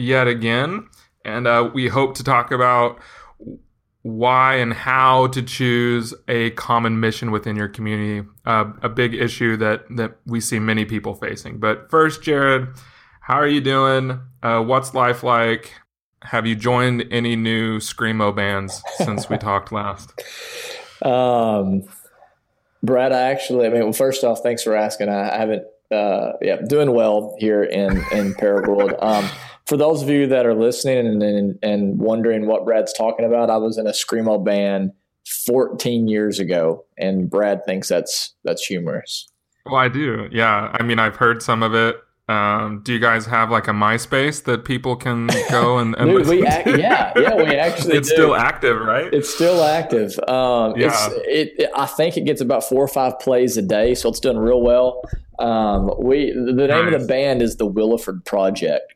yet again, and uh, we hope to talk about why and how to choose a common mission within your community. Uh, a big issue that that we see many people facing. But first, Jared, how are you doing? Uh, what's life like? Have you joined any new screamo bands since we talked last? Um, Brad, I actually, I mean, well, first off, thanks for asking. I, I haven't, uh, yeah, doing well here in in Paragould. Um, for those of you that are listening and, and, and wondering what Brad's talking about, I was in a screamo band 14 years ago, and Brad thinks that's that's humorous. Well, I do. Yeah, I mean, I've heard some of it. Um, do you guys have like a MySpace that people can go and, and Dude, we yeah, yeah, we actually it's do. still active, right? It's still active. Um, Yeah. it's, it, it, I think it gets about four or five plays a day, so it's doing real well. Um, we the the name of the band is the Williford Project.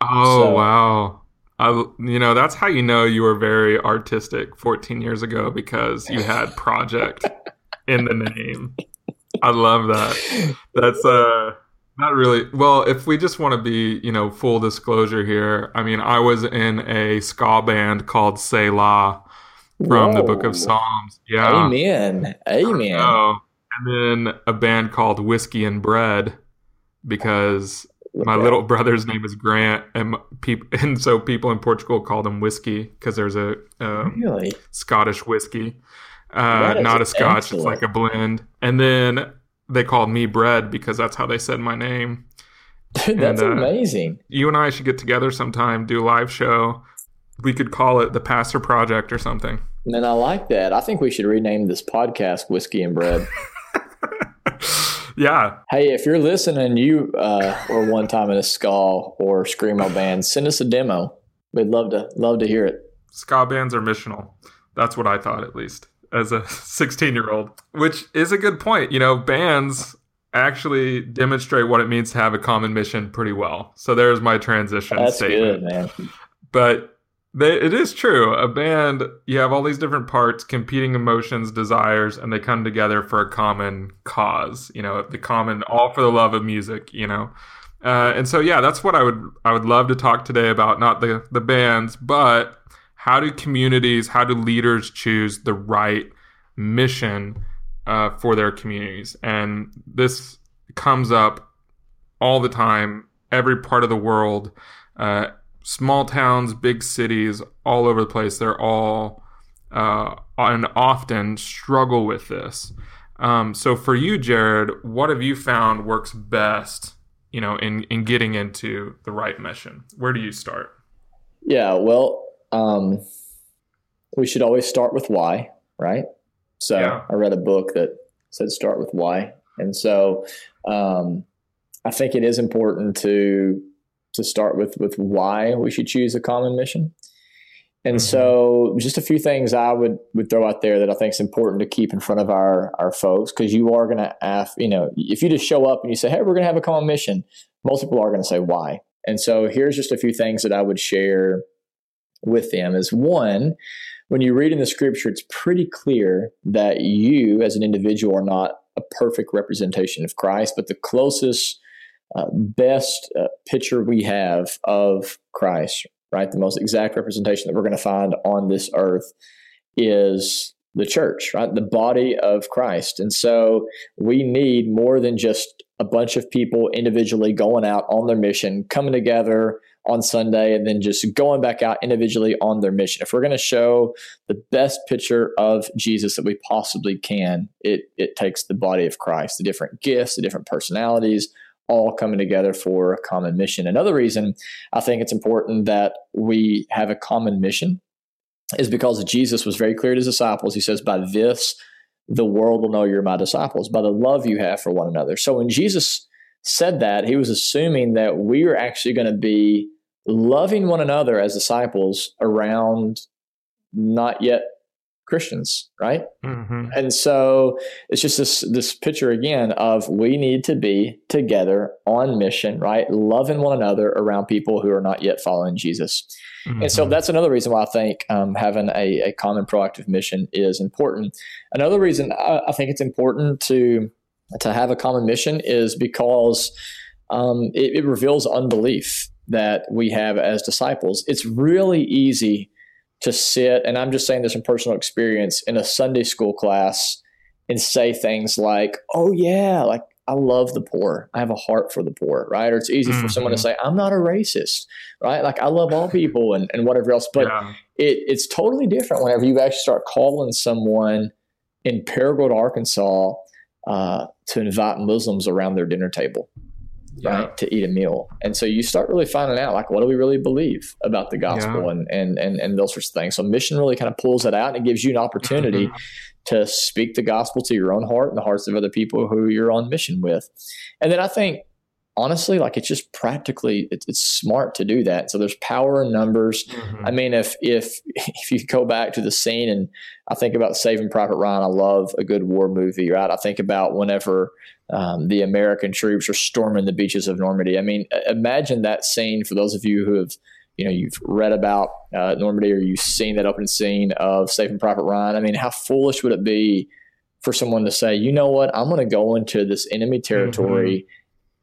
Oh so- wow. I, you know that's how you know you were very artistic 14 years ago because you had project in the name. I love that. That's uh not really well. If we just want to be, you know, full disclosure here, I mean, I was in a ska band called Selah from the Book of Psalms. Yeah, Amen. Amen. And then a band called Whiskey and Bread because my little brother's name is Grant, and people, and so people in Portugal called him whiskey because there's a um, Really? Scottish whiskey, uh, not a Scotch. It's like a blend. And then they called me Bread because that's how they said my name. Dude, that's And, uh, amazing. You and I should get together sometime, do a live show. We could call it the Pastor Project or something. And I like that. I think we should rename this podcast Whiskey and Bread. yeah, hey, if you're listening, you uh, were one time in a ska or screamo band, send us a demo. We'd love to love to hear it. ska bands are missional. That's what I thought, at least, as a 16 year old. Which is a good point. You know, bands actually demonstrate what it means to have a common mission pretty well. So there's my transition That's statement. good, man. But they, it is true. A band, you have all these different parts, competing emotions, desires, and they come together for a common cause. You know, the common, all for the love of music. You know, uh, and so yeah, that's what I would I would love to talk today about. Not the the bands, but how do communities, how do leaders choose the right mission uh, for their communities? And this comes up all the time, every part of the world. Uh, small towns, big cities, all over the place, they're all uh, and often struggle with this. Um, so for you, Jared, what have you found works best, you know, in, in getting into the right mission? Where do you start? Yeah, well, um, we should always start with why, right? So Yeah. I read a book that said start with why, and so um, I think it is important to to start with with why we should choose a common mission. And Mhm. so, just a few things I would would throw out there that I think is important to keep in front of our our folks because you are going to have you know if you just show up and you say hey we're going to have a common mission, most people are going to say why. And so here's just a few things that I would share with them is one, when you read in the scripture, it's pretty clear that you as an individual are not a perfect representation of Christ, but the closest, uh, best uh, picture we have of Christ, right? The most exact representation that we're going to find on this earth is the church, right? The body of Christ. And so we need more than just a bunch of people individually going out on their mission, coming together on Sunday, and then just going back out individually on their mission. If we're going to show the best picture of Jesus that we possibly can, it, it takes the body of Christ, the different gifts, the different personalities, all coming together for a common mission. Another reason I think it's important that we have a common mission is because Jesus was very clear to his disciples. He says, By this, the world will know you're my disciples, by the love you have for one another. So when Jesus said that, he was assuming that we are actually going to be loving one another as disciples around not yet Christians, right? Mm-hmm. And so it's just this this picture again of we need to be together on mission, right? Loving one another around people who are not yet following Jesus. Mm-hmm. And so mm-hmm. that's another reason why I think um, having a, a, common proactive mission is important. Another reason I, I, think it's important to to have a common mission is because um, it, it reveals unbelief that we have as disciples. It's really easy to sit, and I'm just saying this from personal experience, in a Sunday school class and say things like, oh, yeah, like I love the poor. I have a heart for the poor, right? Or it's easy mm-hmm. for someone to mm-hmm. say, I'm not a racist, right? Like I love all people and, and whatever else. But yeah. it, it's totally different whenever you actually start calling someone in Paragould, Arkansas, uh, to invite Muslims around their dinner table yeah. right to eat a meal and so you start really finding out like what do we really believe about the gospel yeah. and, and and and those sorts of things so mission really kind of pulls that out and it gives you an opportunity mm-hmm. to speak the gospel to your own heart and the hearts of other people who you're on mission with and then i think honestly like it's just practically it's, it's smart to do that. So there's power in numbers. Mm-hmm. i mean if if if you go back to the scene and i think about saving private ryan i love a good war movie right? I think about whenever um, the american troops are storming the beaches of normandy. I mean imagine that scene for those of you who have you know you've read about uh, normandy or you've seen that opening scene of saving private ryan. I mean how foolish would it be for someone to say you know what? I'm going to go into this enemy territory mm-hmm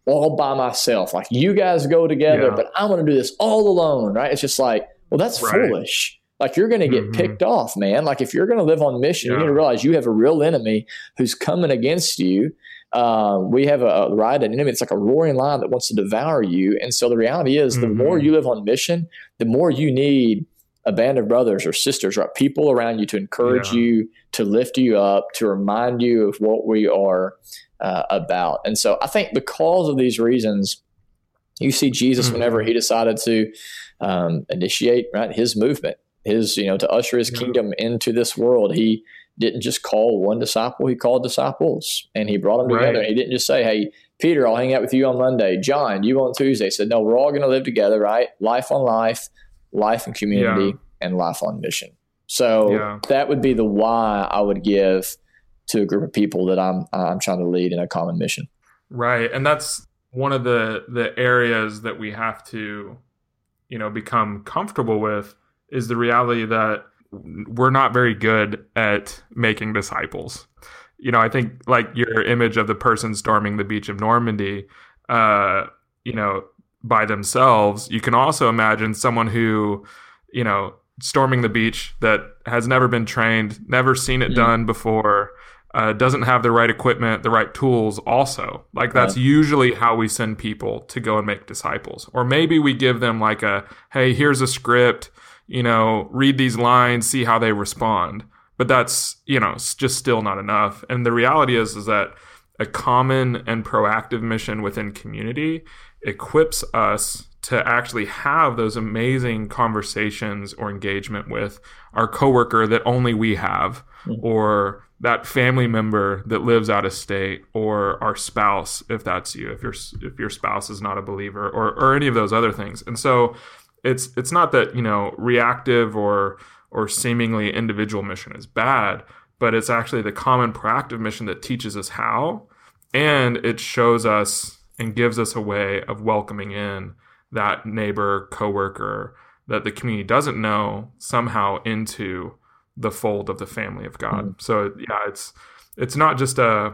all by myself. Like you guys go together, yeah. but I'm going to do this all alone, right? It's just like, well, that's right. foolish. Like you're going to get mm-hmm. picked off, man. Like if you're going to live on mission, yeah. you need to realize you have a real enemy who's coming against you. Uh, we have a, a right an enemy. It's like a roaring lion that wants to devour you. And so the reality is, mm-hmm. the more mm-hmm. you live on mission, the more you need a band of brothers or sisters, right? People around you to encourage yeah. you, to lift you up, to remind you of what we are uh, about. And so I think because of these reasons, you see Jesus mm-hmm. whenever he decided to um, initiate right his movement, his you know to usher his kingdom into this world. He didn't just call one disciple; he called disciples, and he brought them together. Right. He didn't just say, "Hey, Peter, I'll hang out with you on Monday. John, you on Tuesday." He said, "No, we're all going to live together, right? Life on life, life in community, yeah. and life on mission." So yeah. that would be the why I would give to a group of people that I'm I'm trying to lead in a common mission. Right, and that's one of the the areas that we have to, you know, become comfortable with is the reality that we're not very good at making disciples. You know, I think like your image of the person storming the beach of Normandy, uh, you know, by themselves, you can also imagine someone who, you know, storming the beach that has never been trained, never seen it mm-hmm. done before, uh, doesn't have the right equipment, the right tools, also. Like, that's yeah. usually how we send people to go and make disciples. Or maybe we give them, like, a hey, here's a script, you know, read these lines, see how they respond. But that's, you know, just still not enough. And the reality is, is that a common and proactive mission within community equips us to actually have those amazing conversations or engagement with our coworker that only we have mm-hmm. or that family member that lives out of state or our spouse if that's you if your if your spouse is not a believer or or any of those other things. And so it's it's not that you know reactive or or seemingly individual mission is bad but it's actually the common proactive mission that teaches us how. And it shows us and gives us a way of welcoming in that neighbor coworker that the community doesn't know somehow into the fold of the family of God. Mm. So yeah, it's it's not just a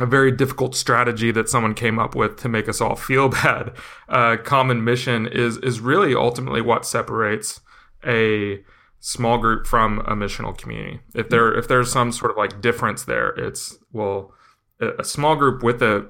a very difficult strategy that someone came up with to make us all feel bad. Uh, common mission is is really ultimately what separates a small group from a missional community. If there if there's some sort of like difference there, it's well a, small group with a,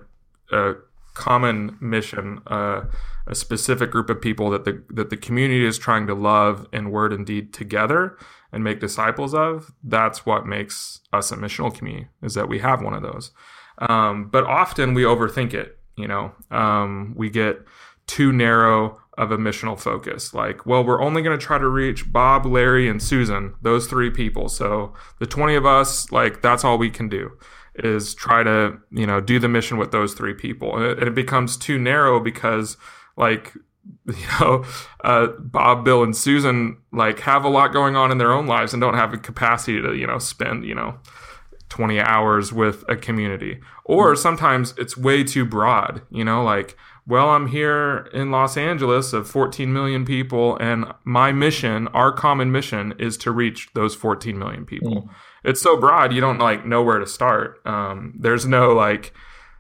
a common mission, uh, a specific group of people that the that the community is trying to love in word and deed together and make disciples of, that's what makes us a missional community, is that we have one of those. Um, but often we overthink it. You know, um, we get too narrow of a missional focus. Like, well, we're only going to try to reach Bob, Larry, and Susan, those three people. So the 20 of us, like, that's all we can do is try to, you know, do the mission with those three people. And it, it becomes too narrow because, like, you know, uh, Bob, Bill, and Susan like have a lot going on in their own lives and don't have the capacity to, you know, spend, you know, 20 hours with a community. Or sometimes it's way too broad, you know, like, well, I'm here in Los Angeles of 14 million people, and my mission, our common mission, is to reach those 14 million people. Mm. It's so broad, you don't like know where to start. Um, there's no like,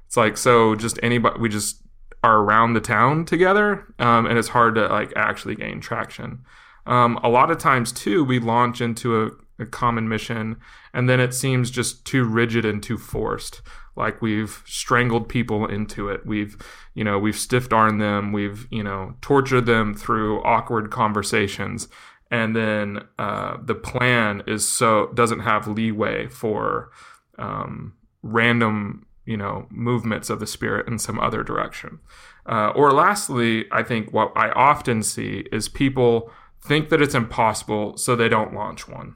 it's like, so just anybody, we just are around the town together, um, and it's hard to like actually gain traction. Um, a lot of times too, we launch into a, a common mission, and then it seems just too rigid and too forced. Like we've strangled people into it. We've, you know, we've stiff armed them. We've, you know, tortured them through awkward conversations, and then uh, the plan is so doesn't have leeway for um, random you know movements of the spirit in some other direction uh, or lastly i think what i often see is people think that it's impossible so they don't launch one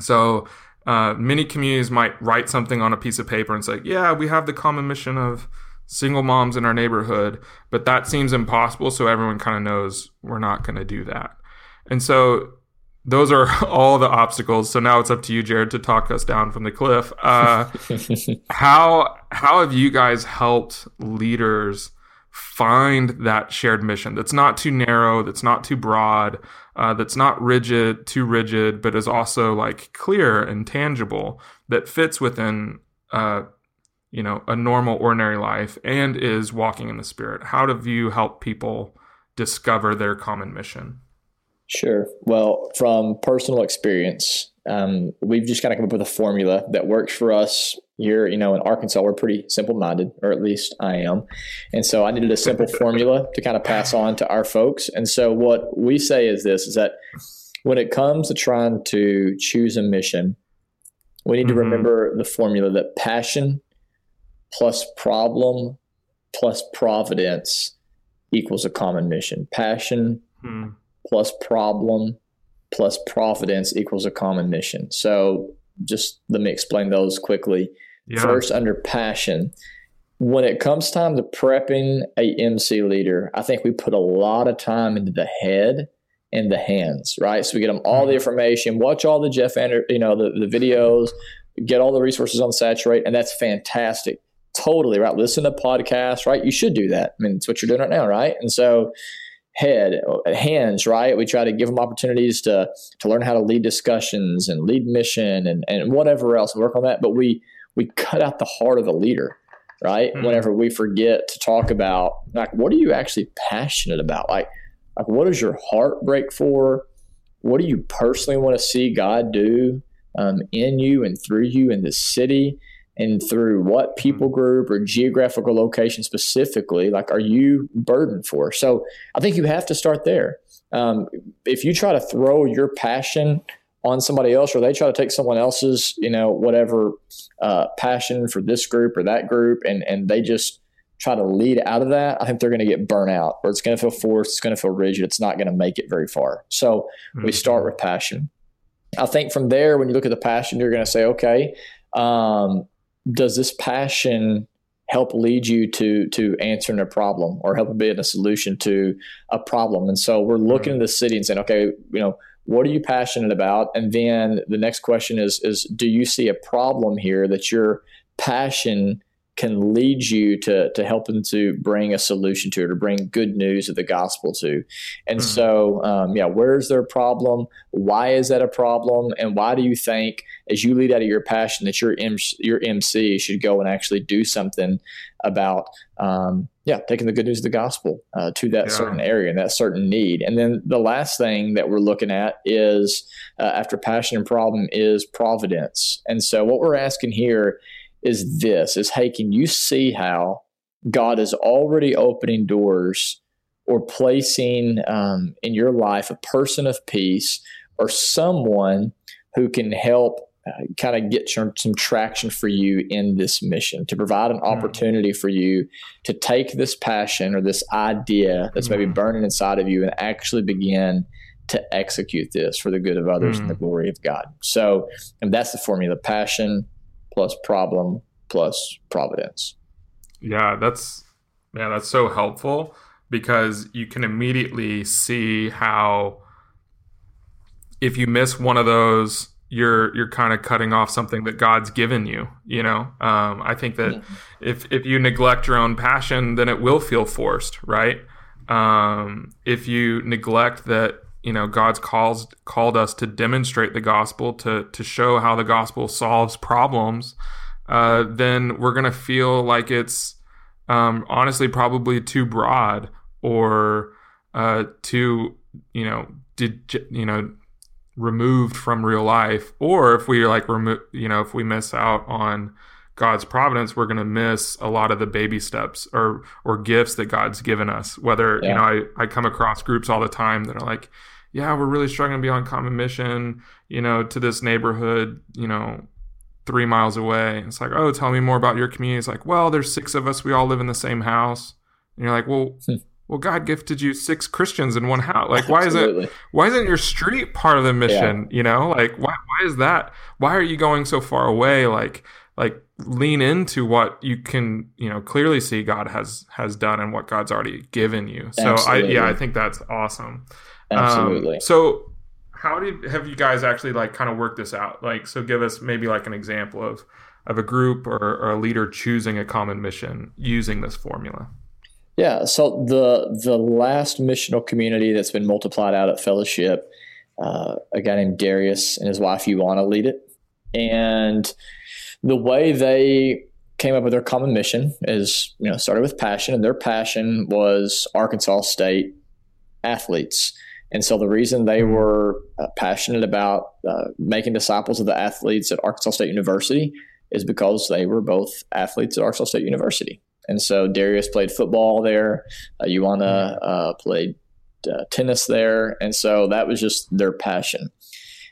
so uh, many communities might write something on a piece of paper and say yeah we have the common mission of single moms in our neighborhood but that seems impossible so everyone kind of knows we're not going to do that and so those are all the obstacles. So now it's up to you, Jared, to talk us down from the cliff. Uh, how how have you guys helped leaders find that shared mission that's not too narrow, that's not too broad, uh, that's not rigid, too rigid, but is also like clear and tangible that fits within uh, you know a normal, ordinary life and is walking in the spirit? How have you help people discover their common mission? Sure. Well, from personal experience, um, we've just kind of come up with a formula that works for us here. You know, in Arkansas, we're pretty simple minded, or at least I am. And so I needed a simple formula to kind of pass on to our folks. And so what we say is this is that when it comes to trying to choose a mission, we need mm-hmm. to remember the formula that passion plus problem plus providence equals a common mission. Passion. Hmm plus problem plus providence equals a common mission. So just let me explain those quickly. Yeah. First, under passion, when it comes time to prepping a MC leader, I think we put a lot of time into the head and the hands, right? So we get them all the mm-hmm. information, watch all the Jeff Vander, you know, the, the videos, get all the resources on Saturate, and that's fantastic. Totally, right? Listen to podcasts, right? You should do that. I mean, it's what you're doing right now, right? And so head hands right? We try to give them opportunities to to learn how to lead discussions and lead mission and and whatever else work on that. But we we cut out the heart of the leader right? Mm-hmm. whenever we forget to talk about like what are you actually passionate about? Like like what does your heart break for? What do you personally want to see god do um, in you and through you in the city and through what people mm-hmm. group or geographical location specifically like are you burdened for so i think you have to start there um, if you try to throw your passion on somebody else or they try to take someone else's you know whatever uh, passion for this group or that group and and they just try to lead out of that i think they're going to get burnt out or it's going to feel forced it's going to feel rigid it's not going to make it very far so mm-hmm. we start with passion i think from there when you look at the passion you're going to say okay um, does this passion help lead you to to answering a problem or help be a solution to a problem and so we're looking mm-hmm. at the city and saying okay you know what are you passionate about and then the next question is is do you see a problem here that your passion can lead you to to helping to bring a solution to it or bring good news of the gospel to. And mm-hmm. so, um, yeah, where's their problem? Why is that a problem? And why do you think, as you lead out of your passion, that your MC, your MC should go and actually do something about, um, yeah, taking the good news of the gospel uh, to that yeah. certain area and that certain need. And then the last thing that we're looking at is uh, after passion and problem is providence. And so, what we're asking here is this is hey can you see how god is already opening doors or placing um, in your life a person of peace or someone who can help uh, kind of get some, some traction for you in this mission to provide an hmm. opportunity for you to take this passion or this idea that's maybe hmm. burning inside of you and actually begin to execute this for the good of others mm. and the hmm. glory of God. So, and that's the formula passion, plus problem plus providence. Yeah, that's yeah, that's so helpful. because you can immediately see how if you miss one of those you're you're kind of cutting off something that God's given you. You know, um, I think that if if you neglect your own passion, then it will feel forced, right? Um, if you neglect that, you know, God's calls called us to demonstrate the gospel, to to show how the gospel solves problems, uh, then we're gonna feel like it's um, honestly probably too broad or uh, too, you know, did you know removed from real life or if we like remove you know if we miss out on God's providence we're going to miss a lot of the baby steps or or gifts that God's given us whether yeah. you know I I come across groups all the time that are like yeah we're really struggling to be on common mission you know to this neighborhood you know 3 miles away. It's like oh tell me more about your community. It's like well there's six of us. We all live in the same house. And you're like well hmm. well god gifted you six christians in one house. Like why is it why isn't your street part of the mission? Yeah. you know like why, why is that? Why are you going so far away? Like like lean into what you can you know clearly see god has has done and what god's already given you. So Absolutely. i yeah i think that's awesome Absolutely. Um, so how did have you guys actually like kind of work this out like so give us maybe like an example of of a group or, or a leader choosing a common mission using this formula yeah. So the the last missional community that's been multiplied out at Fellowship, uh, a guy named Darius and his wife to lead it, and the way they came up with their common mission is you know started with passion, and their passion was Arkansas State athletes. And so the reason they were uh, passionate about uh, making disciples of the athletes at Arkansas State University is because they were both athletes at Arkansas State University. And so Darius played football there. Uh, Ioana uh, played uh, tennis there. And so that was just their passion.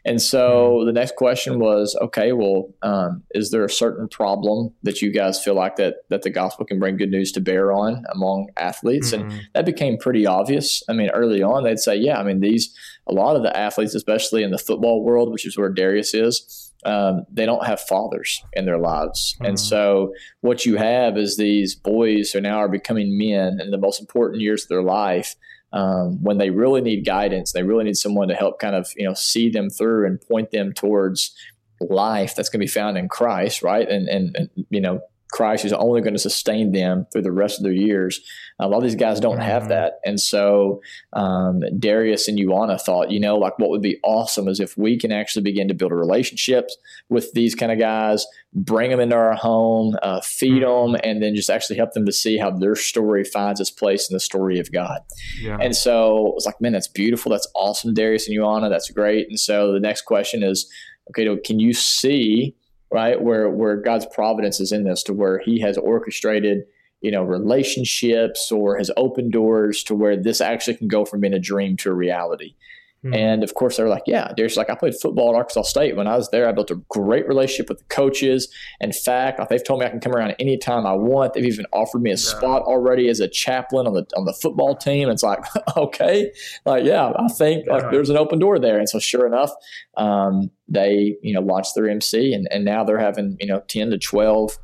And so mm-hmm. the next question was, okay, well, um, is there a certain problem that you guys feel like that that the gospel can bring good news to bear on among athletes? Mm-hmm. And that became pretty obvious. I mean, early on, they'd say, yeah, I mean, these a lot of the athletes, especially in the football world, which is where Darius is, um, they don't have fathers in their lives. Mm-hmm. And so what you have is these boys who now are becoming men in the most important years of their life. Um, when they really need guidance, they really need someone to help kind of, you know, see them through and point them towards life that's going to be found in Christ, right? And, and, and you know, Christ is only going to sustain them through the rest of their years. A lot of these guys don't mm-hmm. have that. And so um, Darius and Ioana thought, you know, like what would be awesome is if we can actually begin to build relationships with these kind of guys, bring them into our home, uh, feed mm-hmm. them, and then just actually help them to see how their story finds its place in the story of God. Yeah. And so it was like, man, that's beautiful. That's awesome, Darius and Ioana. That's great. And so the next question is, okay, can you see right? Where where God's providence is in this, to where He has orchestrated, you know, relationships or has opened doors to where this actually can go from being a dream to a reality. Hmm. And of course, they're like, yeah, there's like, I played football at Arkansas State. When I was there, I built a great relationship with the coaches. In fact, they've told me I can come around anytime I want. They've even offered me a yeah. spot already as a chaplain on the on the football team. It's like, okay, like, yeah, I think like there's an open door there. And so, sure enough, um, they, you know, launched their MC and, and now they're having, you know, 10 to 12,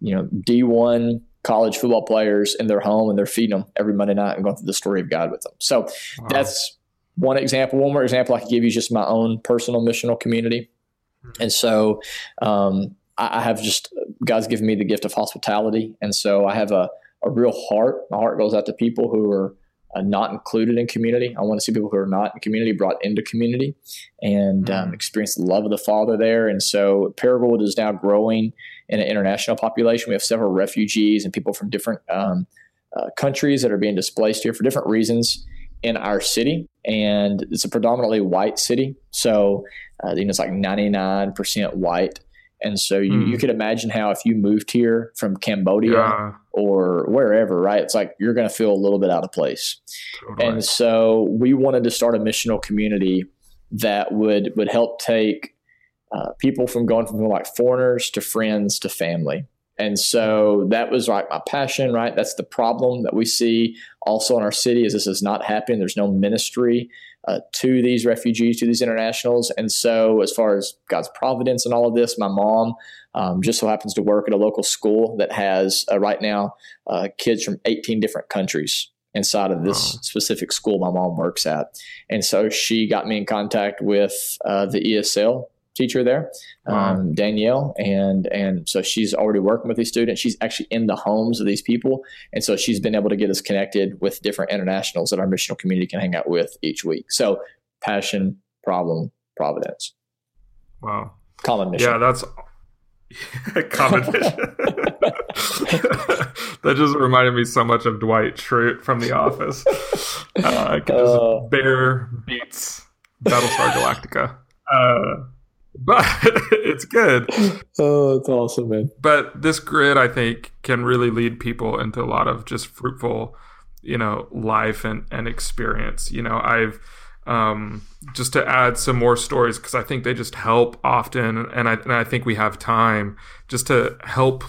you know, D1 college football players in their home and they're feeding them every Monday night and going through the story of God with them. So wow. that's one example. One more example I could give you is just my own personal missional community. And so um, I, I have just, God's given me the gift of hospitality. And so I have a, a real heart. My heart goes out to people who are uh, not included in community. I want to see people who are not in community brought into community and um, mm. experience the love of the Father there. And so Paragould is now growing in an international population. We have several refugees and people from different um, uh, countries that are being displaced here for different reasons in our city, and it's a predominantly white city. So, uh, you know, it's like 99% white. And so you, mm. you could imagine how if you moved here from Cambodia yeah. or wherever, right? It's like you're going to feel a little bit out of place. Totally. And so we wanted to start a missional community that would would help take uh, people from going from like foreigners to friends to family. And so that was like my passion, right? That's the problem that we see also in our city is this is not happening. There's no ministry uh, to these refugees, to these internationals. And so as far as God's providence and all of this, my mom um, just so happens to work at a local school that has uh, right now uh, kids from 18 different countries inside of this oh. specific school my mom works at. And so she got me in contact with uh, the ESL teacher there, wow. um, Danielle, and and so she's already working with these students. She's actually in the homes of these people, and so she's been able to get us connected with different internationals that our missional community can hang out with each week. So passion, problem, providence. Wow. Common mission. Yeah, that's common mission. that just reminded me so much of Dwight Schrute from The Office. Uh, uh, Bear beats Battlestar Galactica. Uh, but it's good. Oh, it's awesome, man. But this grid, I think, can really lead people into a lot of just fruitful, you know, life and, and experience. You know, I've um, just to add some more stories because I think they just help often, and I and I think we have time just to help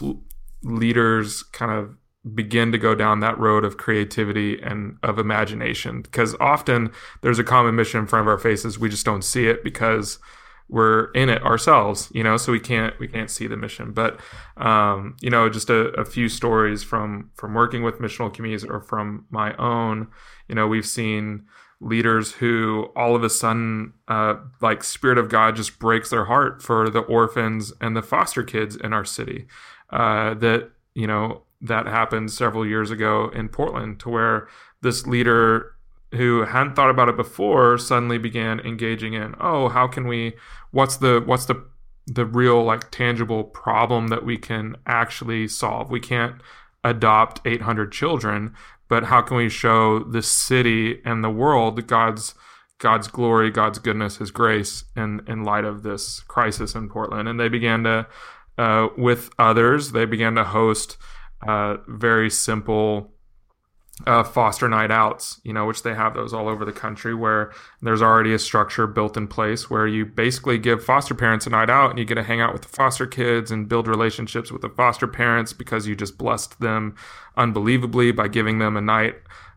leaders kind of begin to go down that road of creativity and of imagination because often there's a common mission in front of our faces we just don't see it because we're in it ourselves you know so we can't we can't see the mission. But um, you know just a, a, few stories from from working with missional communities or from my own you know we've seen leaders who all of a sudden uh, like spirit of god just breaks their heart for the orphans and the foster kids in our city uh, that you know that happened several years ago in portland to where this leader who hadn't thought about it before suddenly began engaging in oh how can we what's the what's the the real like tangible problem that we can actually solve? We can't adopt 800 children but how can we show the city and the world god's god's glory god's goodness his grace in in light of this crisis in portland? And they began to uh, with others. They began to host uh, very simple uh, foster night outs, you know, which they have those all over the country where there's already a structure built in place where you basically give foster parents a night out and you get to hang out with the foster kids and build relationships with the foster parents because you just blessed them unbelievably by giving them a night,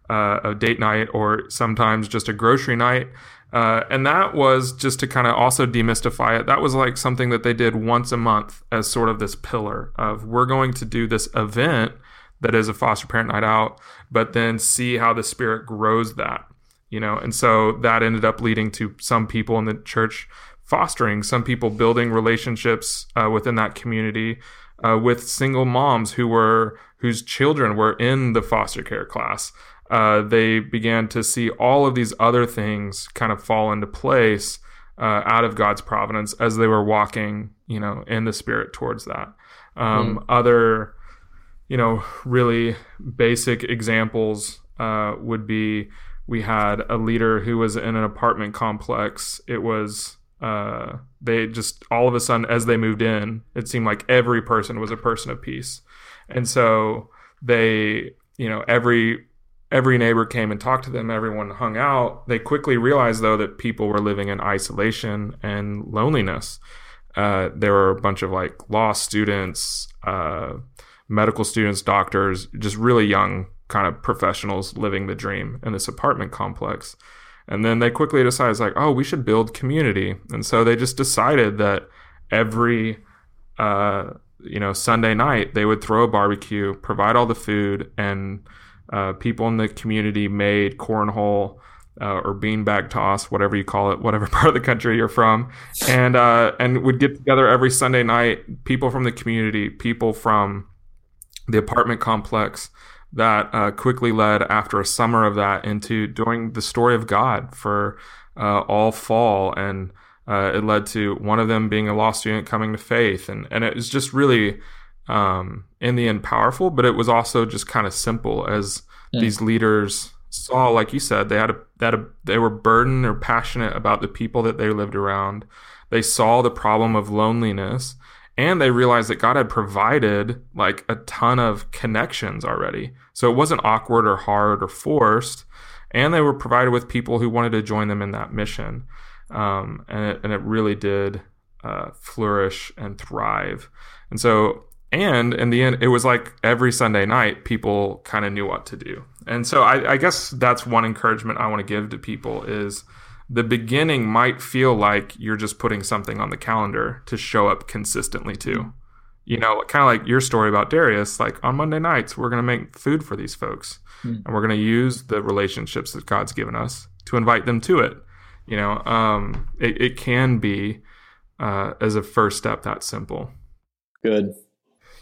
uh, a date night, or sometimes just a grocery night. Uh, and that was just to kind of also demystify it. That was like something that they did once a month as sort of this pillar of we're going to do this event that is a foster parent night out, but then see how the spirit grows that, you know. And so that ended up leading to some people in the church fostering, some people building relationships uh, within that community uh, with single moms who were whose children were in the foster care class. Uh, they began to see all of these other things kind of fall into place uh, out of God's providence as they were walking, you know, in the spirit towards that. Um, mm. Other you know, really basic examples uh, would be we had a leader who was in an apartment complex. It was uh, they just all of a sudden as they moved in, it seemed like every person was a person of peace, and so they, you know, every every neighbor came and talked to them. Everyone hung out. They quickly realized though that people were living in isolation and loneliness. Uh, there were a bunch of like law students. Uh, medical students, doctors, just really young kind of professionals living the dream in this apartment complex. And then they quickly decided, like, oh, we should build community. And so they just decided that every, uh, you know, Sunday night they would throw a barbecue, provide all the food, and uh, people in the community made cornhole uh, or beanbag toss, whatever you call it, whatever part of the country you're from, and uh, and would get together every Sunday night. People from the community, people from the apartment complex that uh, quickly led after a summer of that into doing the story of God for uh, all fall. And uh, it led to one of them being a law student coming to faith. And, and it was just really, um, in the end, powerful, but it was also just kind of simple as yeah. these leaders saw, like you said, they had a, had a, they were burdened or passionate about the people that they lived around. They saw the problem of loneliness and they realized that God had provided like a ton of connections already. So it wasn't awkward or hard or forced. And they were provided with people who wanted to join them in that mission. Um, and, it, and it really did uh, flourish and thrive. And so, and in the end, it was like every Sunday night, people kind of knew what to do. And so I, I guess that's one encouragement I want to give to people is the beginning might feel like you're just putting something on the calendar to show up consistently to. you know, kind of like your story about Darius, like on Monday nights, we're going to make food for these folks mm. and we're going to use the relationships that God's given us to invite them to it. You know, um, it, it can be uh, as a first step that simple. Good.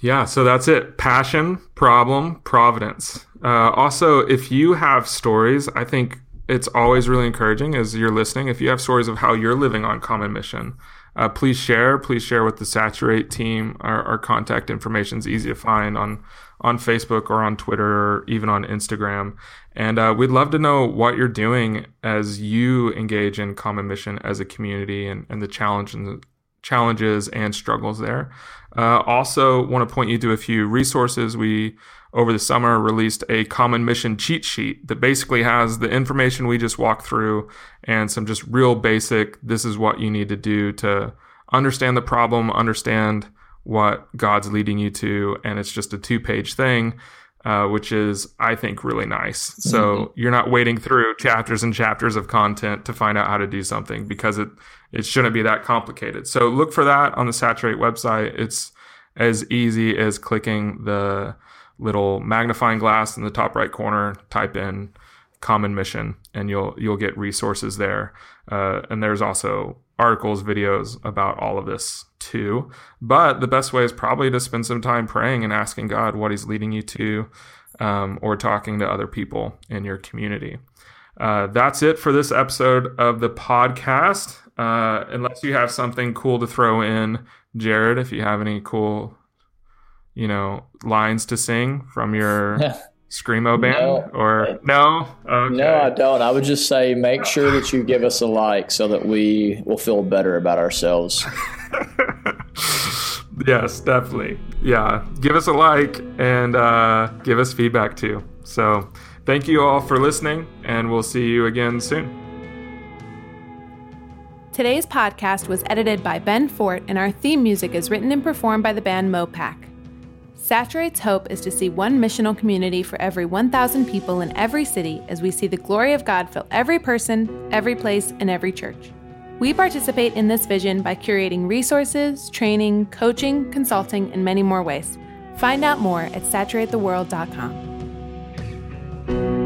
Yeah, so that's it. Passion, problem, providence. Uh, also, if you have stories, I think it's always really encouraging as you're listening. If you have stories of how you're living on Common Mission, uh, please share. Please share with the Saturate team. Our, our contact information is easy to find on on Facebook or on Twitter or even on Instagram. And uh, we'd love to know what you're doing as you engage in Common Mission as a community and, and the challenge and challenges and struggles there. Uh, also, want to point you to a few resources. We over the summer released a common mission cheat sheet that basically has the information we just walked through and some just real basic this is what you need to do to understand the problem understand what god's leading you to and it's just a two page thing uh, which is i think really nice. So mm-hmm. you're not wading through chapters and chapters of content to find out how to do something because it it shouldn't be that complicated. So look for that on the saturate website. It's as easy as clicking the little magnifying glass in the top right corner, type in common mission and you'll you'll get resources there. Uh, and there's also articles, videos about all of this too. But the best way is probably to spend some time praying and asking God what He's leading you to, um, or talking to other people in your community. Uh, that's it for this episode of the podcast. Uh, unless you have something cool to throw in, Jared, if you have any cool you know, lines to sing from your screamo band no, or no? Okay. No, I don't. I would just say make sure that you give us a like so that we will feel better about ourselves. yes, definitely. Yeah, give us a like and uh, give us feedback too. So, thank you all for listening, and we'll see you again soon. Today's podcast was edited by Ben Fort, and our theme music is written and performed by the band Mopac. Saturate's hope is to see one missional community for every 1,000 people in every city as we see the glory of God fill every person, every place, and every church. We participate in this vision by curating resources, training, coaching, consulting, and many more ways. Find out more at saturatetheworld.com.